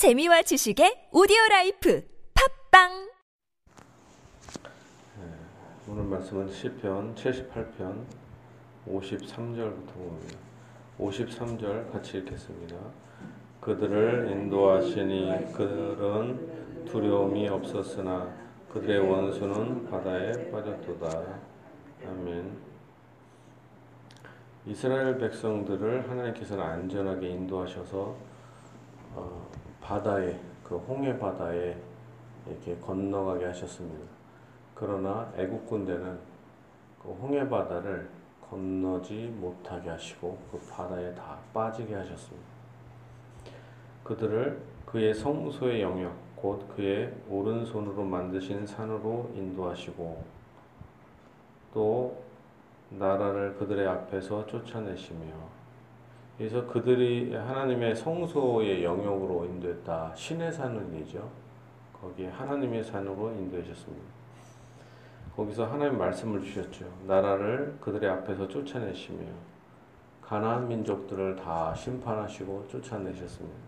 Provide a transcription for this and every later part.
재미와 지식의 오디오 life 팟빵 오늘 말씀은 시편 78편 53절부터 봅니다. 53절 같이 읽겠습니다. 그들을 인도하시니 그들은 두려움이 없었으나 그들의 원수는 바다에 빠졌도다. 아멘. 이스라엘 백성들을 하나님께서는 안전하게 인도하셔서 어, 바다에 그 홍해 바다에 이렇게 건너가게 하셨습니다. 그러나 애국 군대는 그 홍해 바다를 건너지 못하게 하시고 그 바다에 다 빠지게 하셨습니다. 그들을 그의 성소의 영역 곧 그의 오른손으로 만드신 산으로 인도하시고 또 나라를 그들의 앞에서 쫓아내시며 그래서 그들이 하나님의 성소의 영역으로 인도했다. 신의 산은이죠. 거기에 하나님의 산으로 인도하셨습니다. 거기서 하나님 말씀을 주셨죠. 나라를 그들의 앞에서 쫓아내시며 가나안 민족들을 다 심판하시고 쫓아내셨습니다.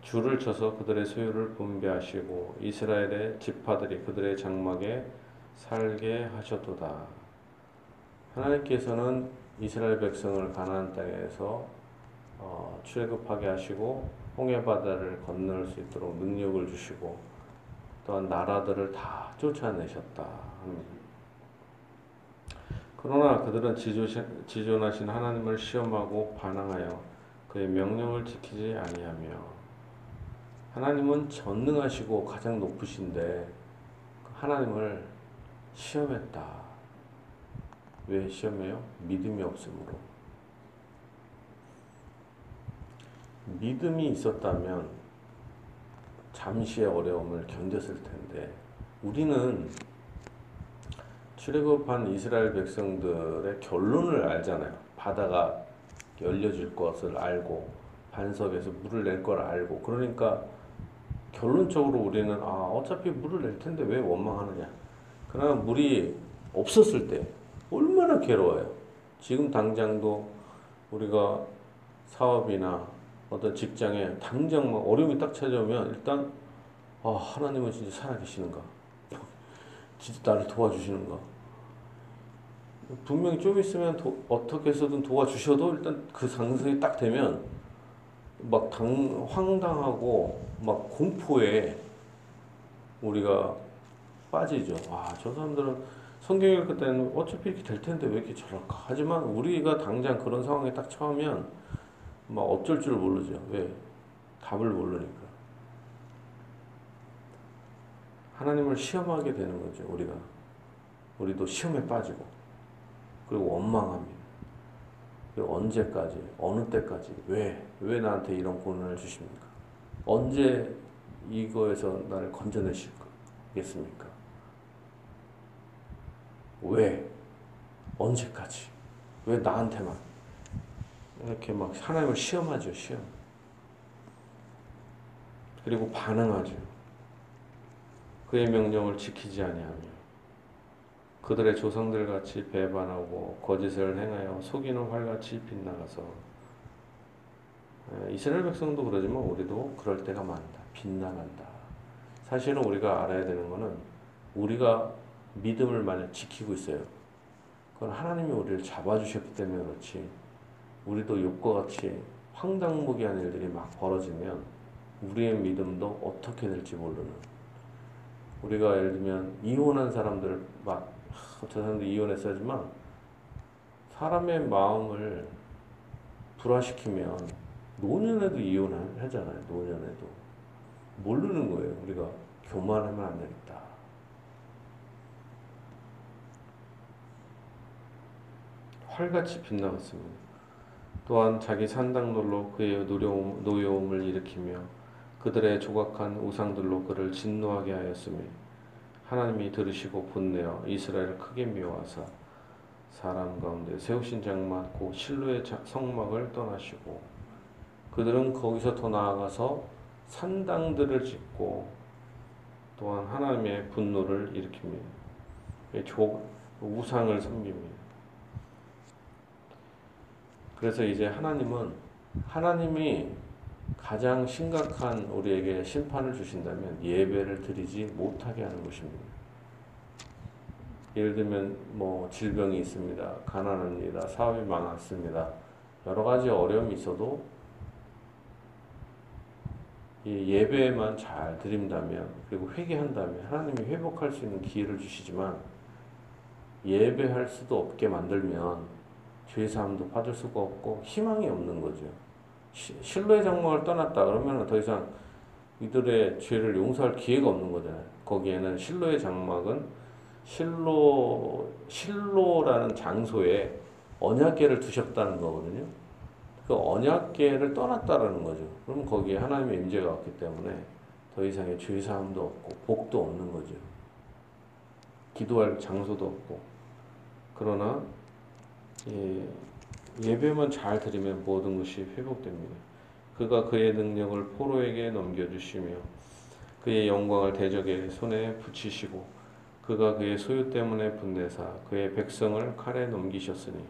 줄을 쳐서 그들의 소유를 분배하시고 이스라엘의 지파들이 그들의 장막에 살게 하셨도다. 하나님께서는 이스라엘 백성을 가나안 땅에서 어, 출애굽하게 하시고 홍해 바다를 건널 수 있도록 능력을 주시고 또한 나라들을 다 쫓아내셨다. 그러나 그들은 지존하신 하나님을 시험하고 반항하여 그의 명령을 지키지 아니하며 하나님은 전능하시고 가장 높으신데 하나님을 시험했다. 왜 시험해요? 믿음이 없으므로. 믿음이 있었다면 잠시의 어려움을 견뎠을 텐데 우리는 출애굽한 이스라엘 백성들의 결론을 알잖아요. 바다가 열려질 것을 알고 반석에서 물을 낼 걸 알고 그러니까 결론적으로 우리는 아 어차피 물을 낼 텐데 왜 원망하느냐. 그러나 물이 없었을 때 얼마나 괴로워요. 지금 당장도 우리가 사업이나 어떤 직장에 당장 막 어려움이 딱 찾아오면 일단 아 하나님은 진짜 살아계시는가? 진짜 나를 도와주시는가? 분명히 좀 있으면 도, 어떻게 해서든 도와주셔도 일단 그 상승이 딱 되면 막 당, 황당하고 막 공포에 우리가 빠지죠. 아, 저 사람들은 성경 읽을 때는 어차피 이렇게 될 텐데 왜 이렇게 저럴까? 하지만 우리가 당장 그런 상황에 딱 처하면 막 어쩔 줄 모르죠. 왜? 답을 모르니까. 하나님을 시험하게 되는 거죠, 우리가. 우리도 시험에 빠지고, 그리고 원망합니다. 그리고 언제까지, 어느 때까지, 왜, 왜 나한테 이런 고난을 주십니까? 언제 이거에서 나를 건져내실겠습니까? 왜? 언제까지? 왜 나한테만? 이렇게 막 하나님을 시험하죠, 시험. 그리고 반응하죠. 그의 명령을 지키지 아니하며 그들의 조상들 같이 배반하고 거짓을 행하여 속이는 활같이 빗나가서 이스라엘 백성도 그러지만 우리도 그럴 때가 많다. 빗나간다. 사실은 우리가 알아야 되는 것은 우리가 믿음을 만약 지키고 있어요. 그건 하나님이 우리를 잡아주셨기 때문에 그렇지. 우리도 욕과 같이 황당무계한 일들이 막 벌어지면 우리의 믿음도 어떻게 될지 모르는. 우리가 예를 들면 이혼한 사람들 막저 사람들 이혼했어야지만 사람의 마음을 불화시키면 노년에도 이혼하잖아요. 노년에도 모르는 거예요. 우리가 교만하면 안 되겠다. 활같이 빗나갔습니다. 또한 자기 산당들로 그의 노여움, 노여움을 일으키며 그들의 조각한 우상들로 그를 진노하게 하였으며 하나님이 들으시고 분내어 이스라엘을 크게 미워하사 사람 가운데 세우신 장막 곧 실로의 성막을 떠나시고 그들은 거기서 더 나아가서 산당들을 짓고 또한 하나님의 분노를 일으킵니다. 우상을 섬깁니다. 그래서 이제 하나님은 하나님이 가장 심각한 우리에게 심판을 주신다면 예배를 드리지 못하게 하는 것입니다. 예를 들면 뭐 질병이 있습니다. 가난합니다. 사업이 망했습니다. 여러 가지 어려움이 있어도 예배만 잘 드린다면 그리고 회개한다면 하나님이 회복할 수 있는 기회를 주시지만 예배할 수도 없게 만들면 죄 사함도 받을 수가 없고 희망이 없는 거죠. 실로의 장막을 떠났다 그러면 더 이상 이들의 죄를 용서할 기회가 없는 거잖아요. 거기에는 실로의 장막은 실로 실로라는 장소에 언약궤를 두셨다는 거거든요. 그 언약궤를 떠났다라는 거죠. 그럼 거기에 하나님의 임재가 없기 때문에 더 이상의 죄 사함도 없고 복도 없는 거죠. 기도할 장소도 없고 그러나 예, 예배만 잘 드리면 모든 것이 회복됩니다. 그가 그의 능력을 포로에게 넘겨주시며 그의 영광을 대적의 손에 붙이시고 그가 그의 소유 때문에 분내사 그의 백성을 칼에 넘기셨으니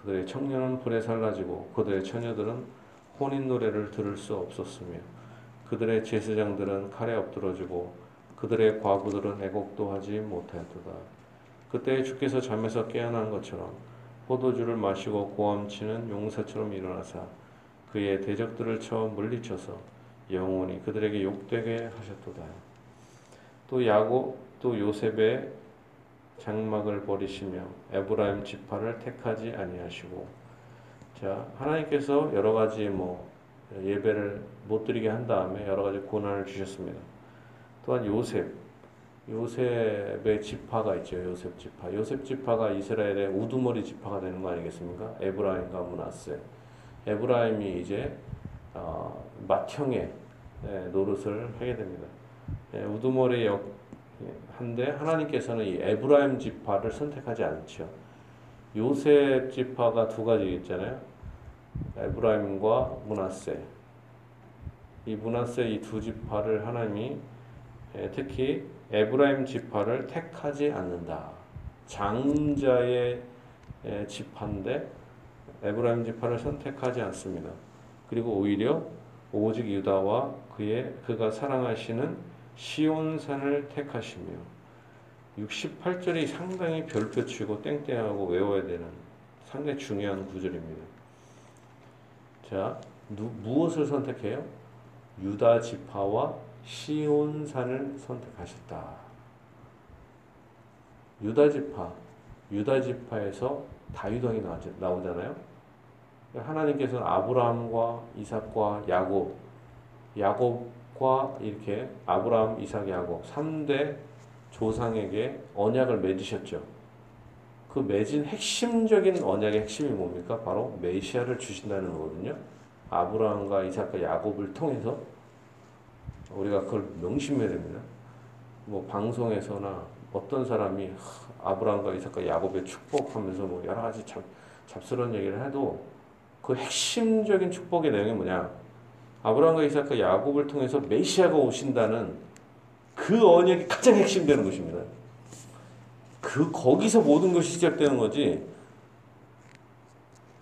그들의 청년은 불에 살라지고 그들의 처녀들은 혼인 노래를 들을 수 없었으며 그들의 제사장들은 칼에 엎드러지고 그들의 과부들은 애곡도 하지 못하였도다. 그때 주께서 잠에서 깨어난 것처럼 포도주를 마시고 고함치는 용사처럼 일어나사 그의 대적들을 쳐 물리쳐서 영원히 그들에게 욕되게 하셨도다. 또 야고 또 요셉의 장막을 버리시며 에브라임 지파를 택하지 아니하시고 자 하나님께서 여러 가지 뭐 예배를 못 드리게 한 다음에 여러 가지 고난을 주셨습니다. 또한 요셉 요셉의 지파가 있죠. 요셉 지파. 요셉 지파가 이스라엘의 우두머리 지파가 되는 거 아니겠습니까? 에브라임과 문하세. 에브라임이 이제 어, 맏형의 네, 노릇을 하게 됩니다. 네, 우두머리 역 한데 하나님께서는 이 에브라임 지파를 선택하지 않죠. 요셉 지파가 두 가지 있잖아요. 에브라임과 문하세. 이 문하세 이 두 지파를 하나님이 예, 특히 에브라임 지파를 택하지 않는다. 장자의 예, 지파인데 에브라임 지파를 선택하지 않습니다. 그리고 오히려 오직 유다와 그의 그가 사랑하시는 시온산을 택하시며 68절이 상당히 별표치고 땡땡하고 외워야 되는 상당히 중요한 구절입니다. 자, 누, 무엇을 선택해요? 유다 지파와 시온산을 선택하셨다. 유다 지파, 유다 지파에서 다윗왕이 나오잖아요. 하나님께서는 아브라함과 이삭과 야곱, 야곱과 이렇게 아브라함, 이삭, 야곱 3대 조상에게 언약을 맺으셨죠. 그 맺은 핵심적인 언약의 핵심이 뭡니까? 바로 메시아를 주신다는 거거든요. 아브라함과 이삭과 야곱을 통해서 우리가 그걸 명심해야 됩니다. 뭐 방송에서나 어떤 사람이 아브라함과 이삭과 야곱의 축복하면서 뭐 여러 가지 잡, 잡스러운 얘기를 해도 그 핵심적인 축복의 내용이 뭐냐? 아브라함과 이삭과 야곱을 통해서 메시아가 오신다는 그 언약이 가장 핵심되는 것입니다. 그 거기서 모든 것이 시작되는 거지.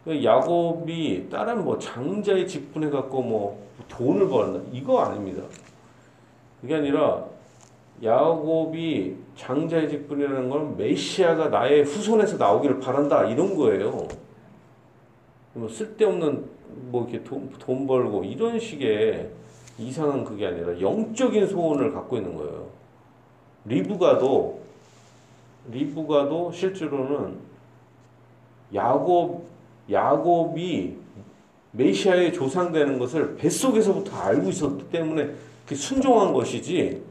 그 야곱이 다른 뭐 장자의 직분해 갖고 뭐 돈을 벌었나 이거 아닙니다. 그게 아니라 야곱이 장자의 직분이라는 건 메시아가 나의 후손에서 나오기를 바란다 이런 거예요. 뭐 쓸데없는 뭐 이렇게 돈, 돈 벌고 이런 식의 이상한 그게 아니라 영적인 소원을 갖고 있는 거예요. 리브가도 리브가도 실제로는 야곱 야곱이 메시아의 조상 되는 것을 뱃속에서부터 알고 있었기 때문에 순종한 것이지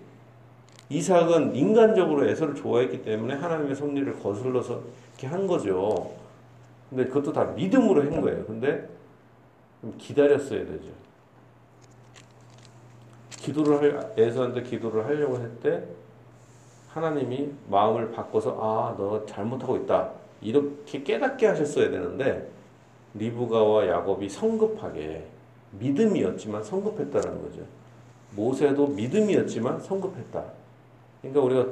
이삭은 인간적으로 에서를 좋아했기 때문에 하나님의 섭리를 거슬러서 이렇게 한 거죠. 근데 그것도 다 믿음으로 한 거예요. 근데 기다렸어야 되죠. 기도를 할, 에서한테 기도를 하려고 할때 하나님이 마음을 바꿔서 아, 너 잘못하고 있다. 이렇게 깨닫게 하셨어야 되는데 리브가와 야곱이 성급하게 믿음이었지만 성급했다는 거죠. 모세도 믿음이었지만 성급했다. 그러니까 우리가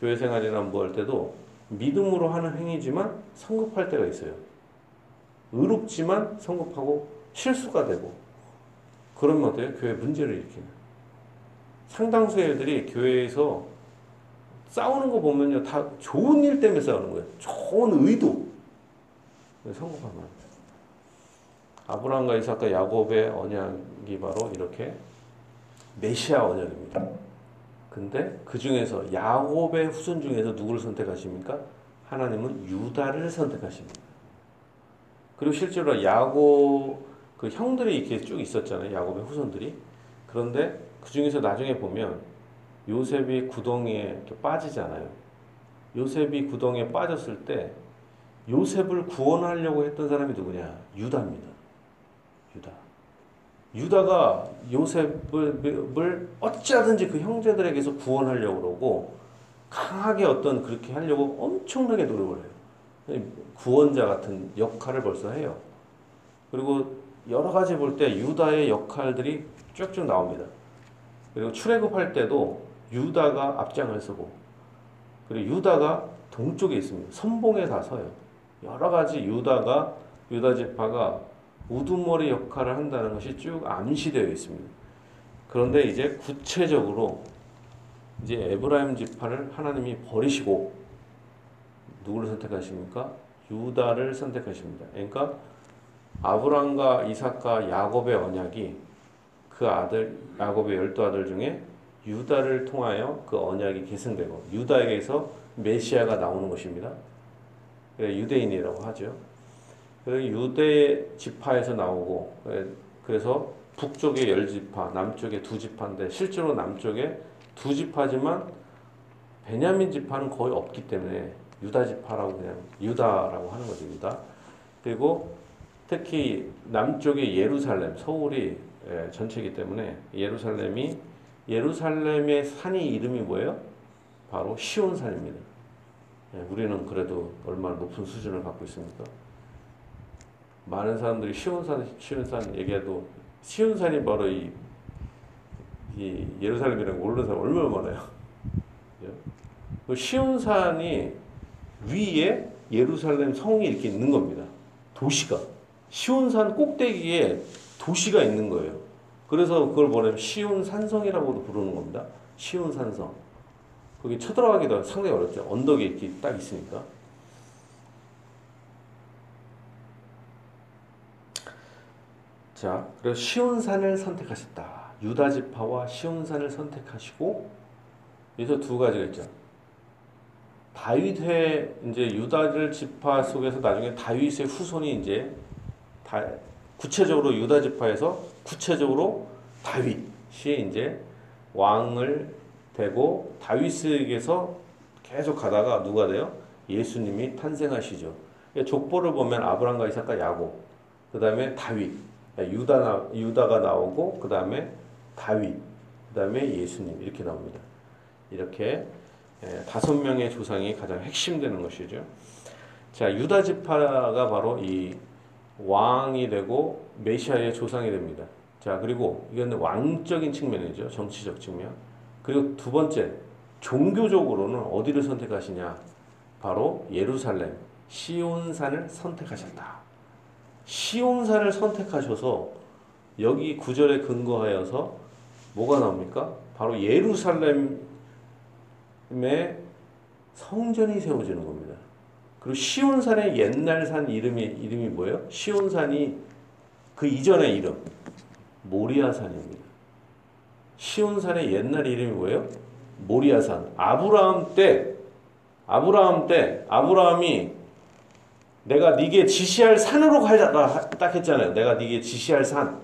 교회 생활이나 뭐 할 때도 믿음으로 하는 행위지만 성급할 때가 있어요. 의롭지만 성급하고 실수가 되고 그러면 어때요? 교회 문제를 일으키는. 상당수의 애들이 교회에서 싸우는 거 보면요. 다 좋은 일 때문에 싸우는 거예요. 좋은 의도. 성공하면. 아브라함과 이삭과 야곱의 언약이 바로 이렇게 메시아 언약입니다. 근데 그 중에서 야곱의 후손 중에서 누구를 선택하십니까? 하나님은 유다를 선택하십니다. 그리고 실제로 야곱 그 형들이 이렇게 쭉 있었잖아요. 야곱의 후손들이. 그런데 그 중에서 나중에 보면 요셉이 구덩이에 빠지잖아요. 요셉이 구덩이에 빠졌을 때 요셉을 구원하려고 했던 사람이 누구냐? 유다입니다. 유다. 유다가 요셉을 어찌하든지 그 형제들에게서 구원하려고 그러고 강하게 어떤 그렇게 하려고 엄청나게 노력을 해요. 구원자 같은 역할을 벌써 해요. 그리고 여러 가지 볼 때 유다의 역할들이 쭉쭉 나옵니다. 그리고 출애굽할 때도 유다가 앞장을 서고 그리고 유다가 동쪽에 있습니다. 선봉에 다 서요. 여러 가지 유다가 유다 지파가 우두머리 역할을 한다는 것이 쭉 암시되어 있습니다. 그런데 이제 구체적으로 이제 에브라임 지파를 하나님이 버리시고 누구를 선택하십니까? 유다를 선택하십니다. 그러니까 아브람과 이삭과 야곱의 언약이 그 아들 야곱의 열두 아들 중에 유다를 통하여 그 언약이 계승되고 유다에게서 메시아가 나오는 것입니다. 유대인이라고 하죠. 유대 지파에서 나오고 그래서 북쪽에 열 지파, 남쪽에 두 지파인데 실제로 남쪽에 두 지파지만 베냐민 지파는 거의 없기 때문에 유다 지파라고 그냥 유다라고 하는 거죠 유다. 그리고 특히 남쪽의 예루살렘, 서울이 전체이기 때문에 예루살렘이 예루살렘의 산이 이름이 뭐예요? 바로 시온산입니다. 우리는 그래도 얼마나 높은 수준을 갖고 있습니까? 많은 사람들이 시온산, 시온산 얘기해도 시온산이 바로 이, 이 예루살렘이라는 모르는 사람 얼마나 많아요. 그 시온산이 위에 예루살렘 성이 이렇게 있는 겁니다. 도시가. 시온산 꼭대기에 도시가 있는 거예요. 그래서 그걸 뭐냐면 시온산성이라고도 부르는 겁니다. 시온산성. 거기 쳐들어가기도 상당히 어렵죠. 언덕이 이렇게 딱 있으니까. 자, 그래서 시온산을 선택하셨다. 유다 지파와 시온산을 선택하시고 여기서 두 가지가 있죠. 다윗의 이제 유다를 지파 속에서 나중에 다윗의 후손이 이제 다 구체적으로 유다 지파에서 구체적으로 다윗이 이제 왕을 되고 다윗에게서 계속 가다가 누가 돼요? 예수님이 탄생하시죠. 족보를 보면 아브람과 이삭과 야곱, 그 다음에 다윗, 유다 유다가 나오고 그 다음에 다윗, 그 다음에 예수님 이렇게 나옵니다. 이렇게 다섯 명의 조상이 가장 핵심되는 것이죠. 자, 유다 지파가 바로 이 왕이 되고 메시아의 조상이 됩니다. 자, 그리고 이건 왕적인 측면이죠. 정치적 측면. 그리고 두 번째, 종교적으로는 어디를 선택하시냐? 바로 예루살렘, 시온산을 선택하셨다. 시온산을 선택하셔서 여기 구절에 근거하여서 뭐가 나옵니까? 바로 예루살렘의 성전이 세워지는 겁니다. 그리고 시온산의 옛날 산 이름이 이름이 뭐예요? 시온산이 그 이전의 이름 모리아산입니다. 시온산의 옛날 이름이 뭐예요? 모리아산. 아브라함 때 아브라함 때 아브라함이 내가 네게 지시할 산으로 가라 딱 했잖아요. 내가 네게 지시할 산.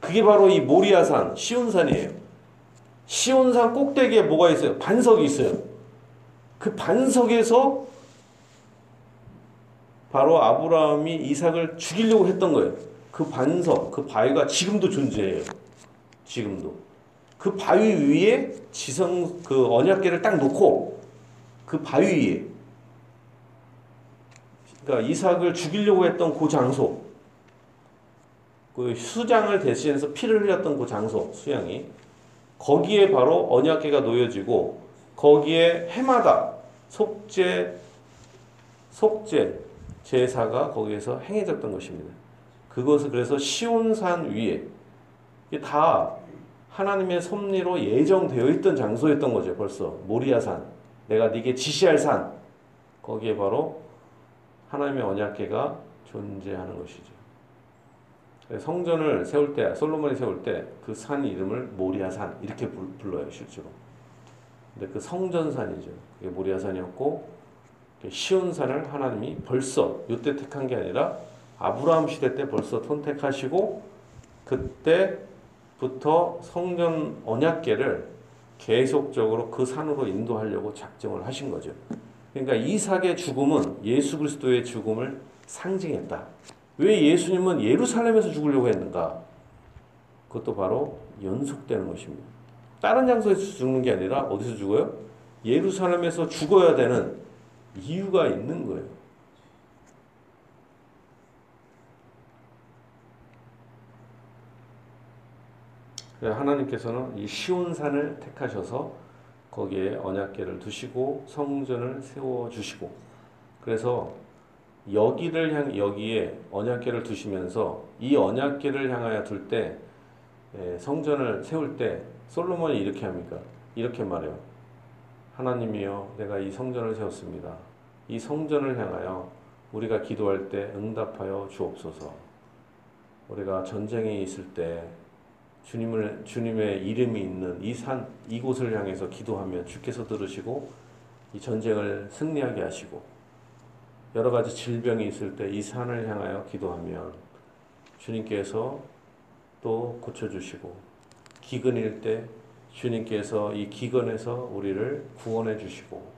그게 바로 이 모리아산, 시온산이에요. 시온산 꼭대기에 뭐가 있어요? 반석이 있어요. 그 반석에서 바로 아브라함이 이삭을 죽이려고 했던 거예요. 그 반석, 그 바위가 지금도 존재해요. 지금도. 그 바위 위에 지성 그 언약계를 딱 놓고 그 바위 위에 그러니까 이삭을 죽이려고 했던 그 장소, 그 수장을 대신해서 피를 흘렸던 그 장소, 수양이 거기에 바로 언약계가 놓여지고 거기에 해마다 속죄, 속죄 제사가 거기에서 행해졌던 것입니다. 그것을 그래서 시온산 위에 다 하나님의 섭리로 예정되어 있던 장소였던 거죠. 벌써 모리아산, 내가 네게 지시할 산, 거기에 바로 하나님의 언약궤가 존재하는 것이죠. 성전을 세울 때 솔로몬이 세울 때 그 산 이름을 모리아산 이렇게 불러요 실제로. 근데 그 성전산이죠. 그게 모리아산이었고 시온산을 하나님이 벌써 이때 택한 게 아니라 아브라함 시대 때 벌써 선택하시고 그때부터 성전 언약계를 계속적으로 그 산으로 인도하려고 작정을 하신 거죠. 그러니까 이삭의 죽음은 예수 그리스도의 죽음을 상징했다. 왜 예수님은 예루살렘에서 죽으려고 했는가? 그것도 바로 연속되는 것입니다. 다른 장소에서 죽는 게 아니라 어디서 죽어요? 예루살렘에서 죽어야 되는 이유가 있는 거예요. 하나님께서는 이 시온산을 택하셔서 거기에 언약궤를 두시고 성전을 세워 주시고 그래서 여기를 향 여기에 언약궤를 두시면서 이 언약궤를 향하여 둘때 예, 성전을 세울 때 솔로몬이 이렇게 합니까? 이렇게 말해요. 하나님이여 내가 이 성전을 세웠습니다. 이 성전을 향하여 우리가 기도할 때 응답하여 주옵소서. 우리가 전쟁이 있을 때 주님을 주님의 이름이 있는 이 산 이곳을 향해서 기도하면 주께서 들으시고 이 전쟁을 승리하게 하시고 여러 가지 질병이 있을 때 이 산을 향하여 기도하면 주님께서 또 고쳐 주시고 기근일 때 주님께서 이 기근에서 우리를 구원해 주시고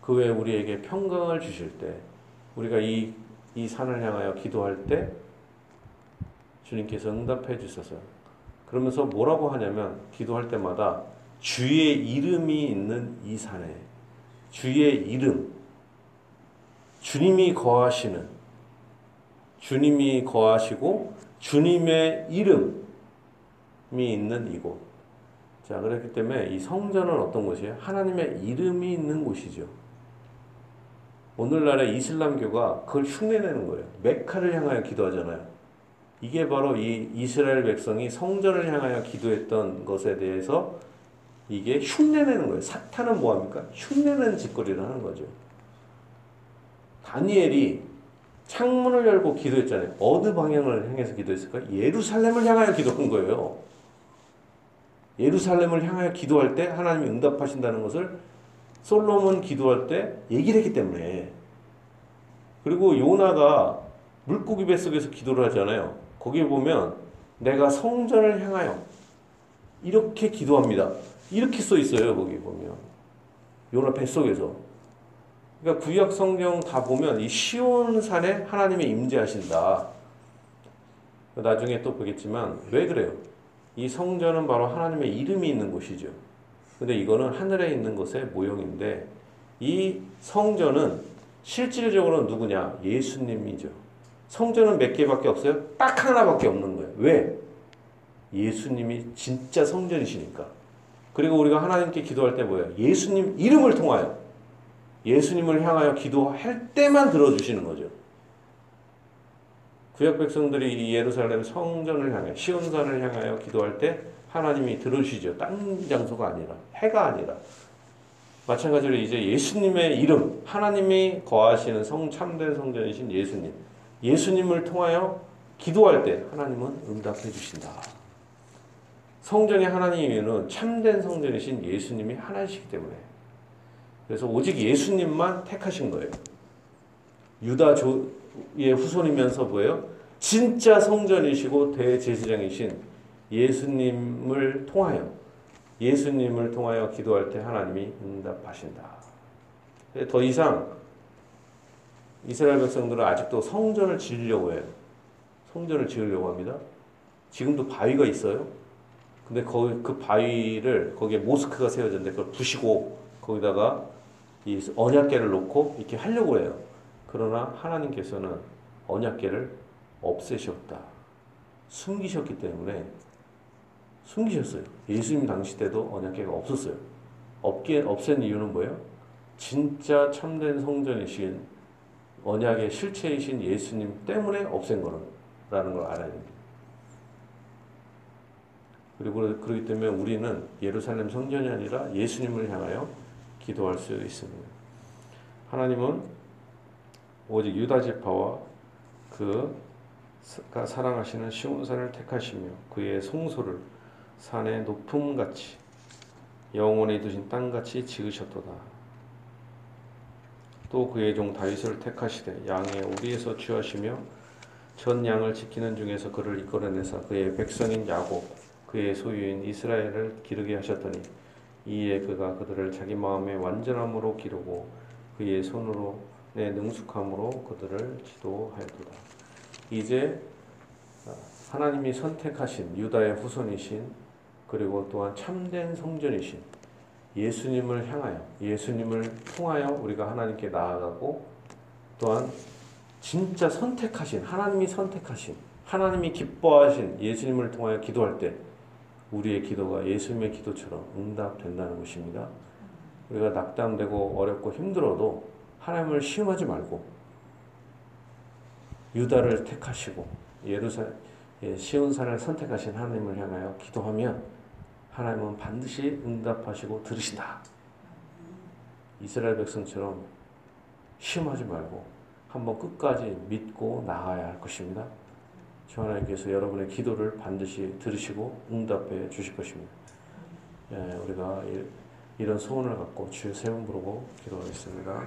그 외에 우리에게 평강을 주실 때 우리가 이, 이 산을 향하여 기도할 때 주님께서 응답해 주셔서 그러면서 뭐라고 하냐면 기도할 때마다 주의 이름이 있는 이 산에 주의 이름 주님이 거하시는 주님이 거하시고 주님의 이름이 있는 이곳. 자, 그렇기 때문에 이 성전은 어떤 곳이에요? 하나님의 이름이 있는 곳이죠. 오늘날의 이슬람교가 그걸 흉내내는 거예요. 메카를 향하여 기도하잖아요. 이게 바로 이 이스라엘 백성이 성전을 향하여 기도했던 것에 대해서 이게 흉내내는 거예요. 사탄은 뭐합니까? 흉내내는 짓거리를 하는 거죠. 다니엘이 창문을 열고 기도했잖아요. 어느 방향을 향해서 기도했을까요? 예루살렘을 향하여 기도한 거예요. 예루살렘을 향하여 기도할 때 하나님이 응답하신다는 것을 솔로몬 기도할 때 얘기를 했기 때문에 그리고 요나가 물고기 뱃속에서 기도를 하잖아요. 거기에 보면 내가 성전을 향하여 이렇게 기도합니다. 이렇게 써 있어요. 거기 보면 요나 뱃속에서 그러니까 구약 성경 다 보면 이 시온산에 하나님이 임재하신다. 나중에 또 보겠지만 왜 그래요? 이 성전은 바로 하나님의 이름이 있는 곳이죠. 근데 이거는 하늘에 있는 것의 모형인데 이 성전은 실질적으로 누구냐? 예수님이죠. 성전은 몇 개밖에 없어요? 딱 하나밖에 없는 거예요. 왜? 예수님이 진짜 성전이시니까. 그리고 우리가 하나님께 기도할 때 뭐예요? 예수님 이름을 통하여 예수님을 향하여 기도할 때만 들어주시는 거죠. 구약 백성들이 예루살렘 성전을 향해 시온산을 향하여 기도할 때 하나님이 들으시죠. 딴 장소가 아니라 해가 아니라 마찬가지로 이제 예수님의 이름 하나님이 거하시는 성 참된 성전이신 예수님 예수님을 통하여 기도할 때 하나님은 응답해 주신다. 성전의 하나님은 참된 성전이신 예수님이 하나이시기 때문에 그래서 오직 예수님만 택하신 거예요. 유다의 후손이면서 뭐예요? 진짜 성전이시고 대제사장이신 예수님을 통하여 예수님을 통하여 기도할 때 하나님이 응답하신다. 더 이상 이스라엘 백성들은 아직도 성전을 지으려고 해요. 성전을 지으려고 합니다. 지금도 바위가 있어요. 근데 거기 그 바위를 거기에 모스크가 세워졌는데 그걸 부시고 거기다가 이 언약계를 놓고 이렇게 하려고 해요. 그러나 하나님께서는 언약계를 없애셨다. 숨기셨기 때문에 숨기셨어요. 예수님 당시 때도 언약계가 없었어요. 없게 없앤 이유는 뭐예요? 진짜 참된 성전이신 언약의 실체이신 예수님 때문에 없앤 거라는 걸 알아야 됩니다. 그리고 그렇기 때문에 우리는 예루살렘 성전이 아니라 예수님을 향하여 기도할 수 있습니다. 하나님은 오직 유다 지파와 그가 사랑하시는 시온산을 택하시며 그의 성소를 산의 높음 같이 영원히 두신 땅 같이 지으셨도다. 또 그의 종 다윗을 택하시되 양의 우리에서 취하시며 전 양을 지키는 중에서 그를 이끌어내사 그의 백성인 야곱 그의 소유인 이스라엘을 기르게 하셨더니 이에 그가 그들을 자기 마음의 완전함으로 기르고 그의 손으로 내 능숙함으로 그들을 지도하였도다. 이제 하나님이 선택하신 유다의 후손이신 그리고 또한 참된 성전이신 예수님을 향하여 예수님을 통하여 우리가 하나님께 나아가고 또한 진짜 선택하신 하나님이 선택하신 하나님이 기뻐하신 예수님을 통하여 기도할 때 우리의 기도가 예수님의 기도처럼 응답된다는 것입니다. 우리가 낙담되고 어렵고 힘들어도 하나님을 시험하지 말고 유다를 택하시고 예루살렘 시온산을 선택하신 하나님을 향하여 기도하면 하나님은 반드시 응답하시고 들으신다. 이스라엘 백성처럼 시험하지 말고 한번 끝까지 믿고 나아야 할 것입니다. 주 하나님께서 여러분의 기도를 반드시 들으시고 응답해 주실 것입니다. 예, 우리가 이- 이런 소원을 갖고 주의 세움 부르고 기도하겠습니다.